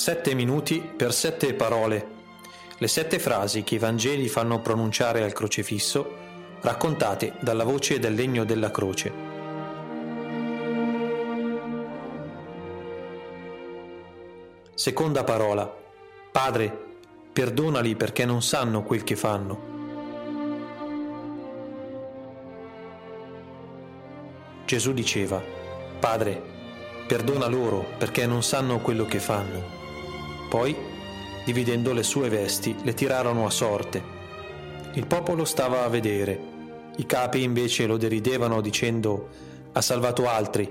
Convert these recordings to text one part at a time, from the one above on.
Sette minuti per sette parole. Le sette frasi che i Vangeli fanno pronunciare al crocifisso, raccontate dalla voce del legno della croce. Seconda parola. Padre, perdonali perché non sanno quel che fanno. Gesù diceva, Padre, perdona loro perché non sanno quello che fanno. Poi, dividendo le sue vesti, le tirarono a sorte. Il popolo stava a vedere. I capi invece lo deridevano dicendo ha salvato altri,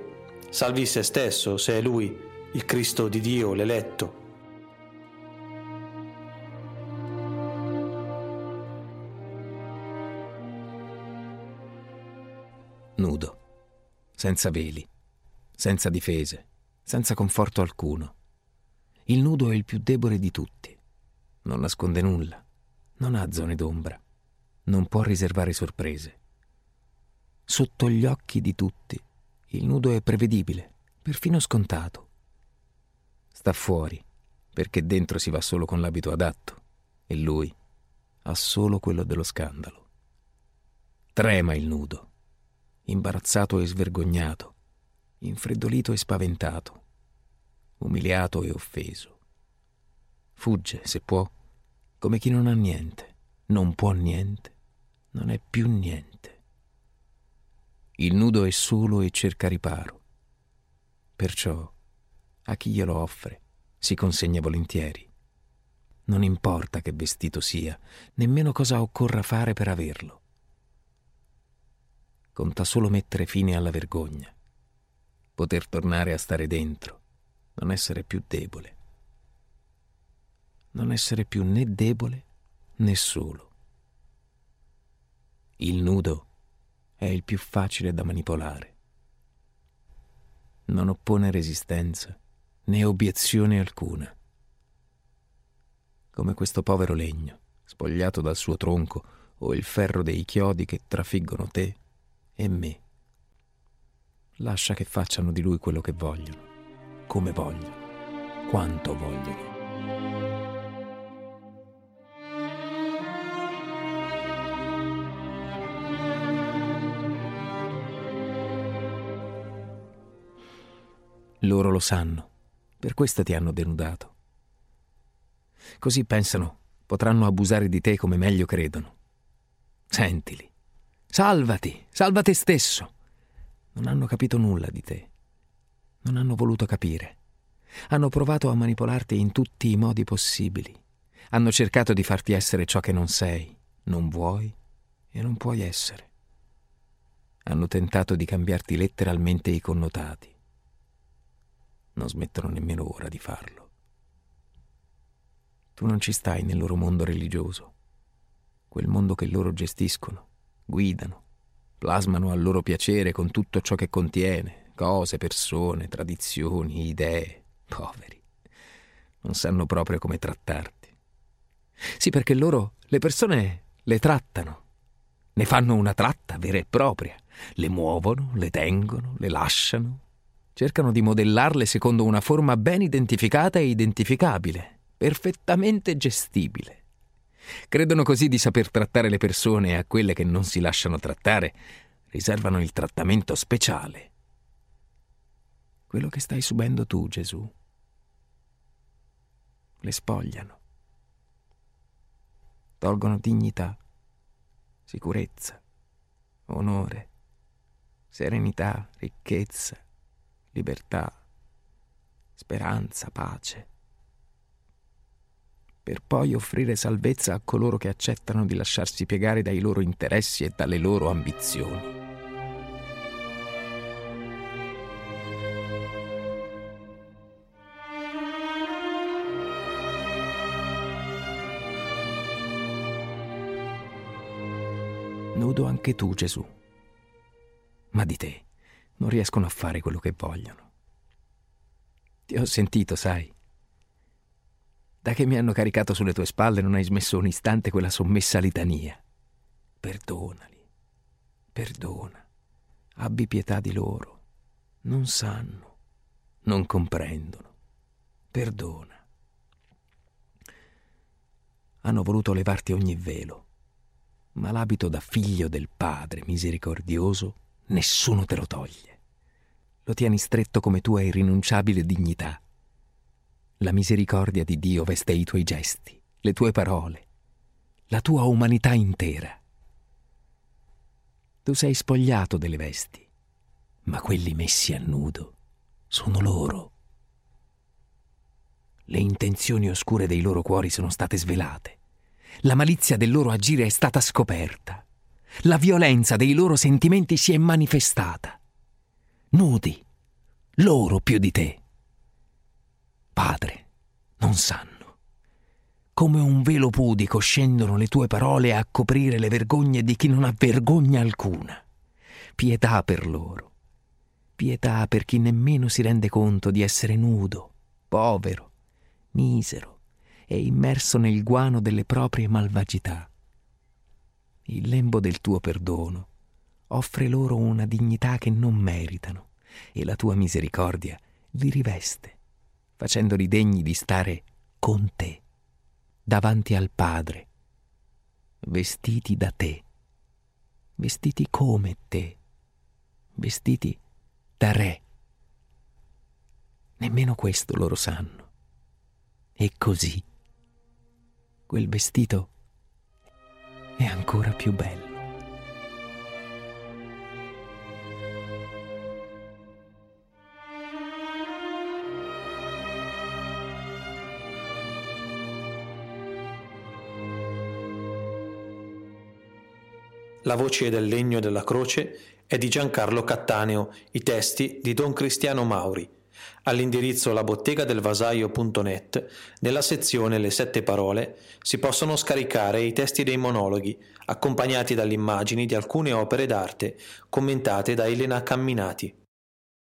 salvi se stesso se è lui, il Cristo di Dio, l'eletto. Nudo, senza veli, senza difese, senza conforto alcuno il nudo è il più debole di tutti. Non nasconde nulla, non ha zone d'ombra, non può riservare sorprese. Sotto gli occhi di tutti, il nudo è prevedibile, perfino scontato. Sta fuori, perché dentro si va solo con l'abito adatto, e lui ha solo quello dello scandalo. Trema il nudo, imbarazzato e svergognato, infreddolito e spaventato umiliato e offeso. Fugge, se può, come chi non ha niente, non può niente, non è più niente. Il nudo è solo e cerca riparo. Perciò, a chi glielo offre, si consegna volentieri. Non importa che vestito sia, nemmeno cosa occorra fare per averlo. Conta solo mettere fine alla vergogna, poter tornare a stare dentro, non essere più debole. Non essere più né debole né solo. Il nudo è il più facile da manipolare. Non oppone resistenza né obiezione alcuna. Come questo povero legno, spogliato dal suo tronco, o il ferro dei chiodi che trafiggono te e me. Lascia che facciano di lui quello che vogliono come vogliono, quanto vogliono. Loro lo sanno, per questo ti hanno denudato. Così pensano, potranno abusare di te come meglio credono. Sentili, salvati, salva te stesso. Non hanno capito nulla di te non hanno voluto capire. Hanno provato a manipolarti in tutti i modi possibili. Hanno cercato di farti essere ciò che non sei, non vuoi e non puoi essere. Hanno tentato di cambiarti letteralmente i connotati. Non smettono nemmeno ora di farlo. Tu non ci stai nel loro mondo religioso, quel mondo che loro gestiscono, guidano, plasmano al loro piacere con tutto ciò che contiene, cose, persone, tradizioni, idee. Poveri. Non sanno proprio come trattarti. Sì, perché loro le persone le trattano. Ne fanno una tratta vera e propria. Le muovono, le tengono, le lasciano. Cercano di modellarle secondo una forma ben identificata e identificabile, perfettamente gestibile. Credono così di saper trattare le persone e a quelle che non si lasciano trattare riservano il trattamento speciale quello che stai subendo tu, Gesù. Le spogliano. Tolgono dignità, sicurezza, onore, serenità, ricchezza, libertà, speranza, pace, per poi offrire salvezza a coloro che accettano di lasciarsi piegare dai loro interessi e dalle loro ambizioni. Nudo anche tu, Gesù. Ma di te non riescono a fare quello che vogliono. Ti ho sentito, sai. Da che mi hanno caricato sulle tue spalle non hai smesso un istante quella sommessa litania. Perdonali, perdona, abbi pietà di loro. Non sanno, non comprendono. Perdona, hanno voluto levarti ogni velo, ma l'abito da figlio del Padre misericordioso nessuno te lo toglie. Lo tieni stretto come tua irrinunciabile dignità. La misericordia di Dio veste i tuoi gesti, le tue parole, la tua umanità intera. Tu sei spogliato delle vesti, ma quelli messi a nudo sono loro. Le intenzioni oscure dei loro cuori sono state svelate. La malizia del loro agire è stata scoperta. La violenza dei loro sentimenti si è manifestata. Nudi, loro più di te. Padre, non sanno. Come un velo pudico scendono le tue parole a coprire le vergogne di chi non ha vergogna alcuna. Pietà per loro. Pietà per chi nemmeno si rende conto di essere nudo, povero, misero e immerso nel guano delle proprie malvagità. Il lembo del tuo perdono offre loro una dignità che non meritano e la tua misericordia li riveste, facendoli degni di stare con te davanti al Padre, vestiti da te, vestiti come te, vestiti da re. Nemmeno questo loro sanno. E così quel vestito è ancora più bello. La voce del legno della croce è di Giancarlo Cattaneo, i testi di Don Cristiano Mauri. All'indirizzo labottegadelvasaio.net, nella sezione Le sette parole, si possono scaricare i testi dei monologhi, accompagnati dalle immagini di alcune opere d'arte commentate da Elena Camminati.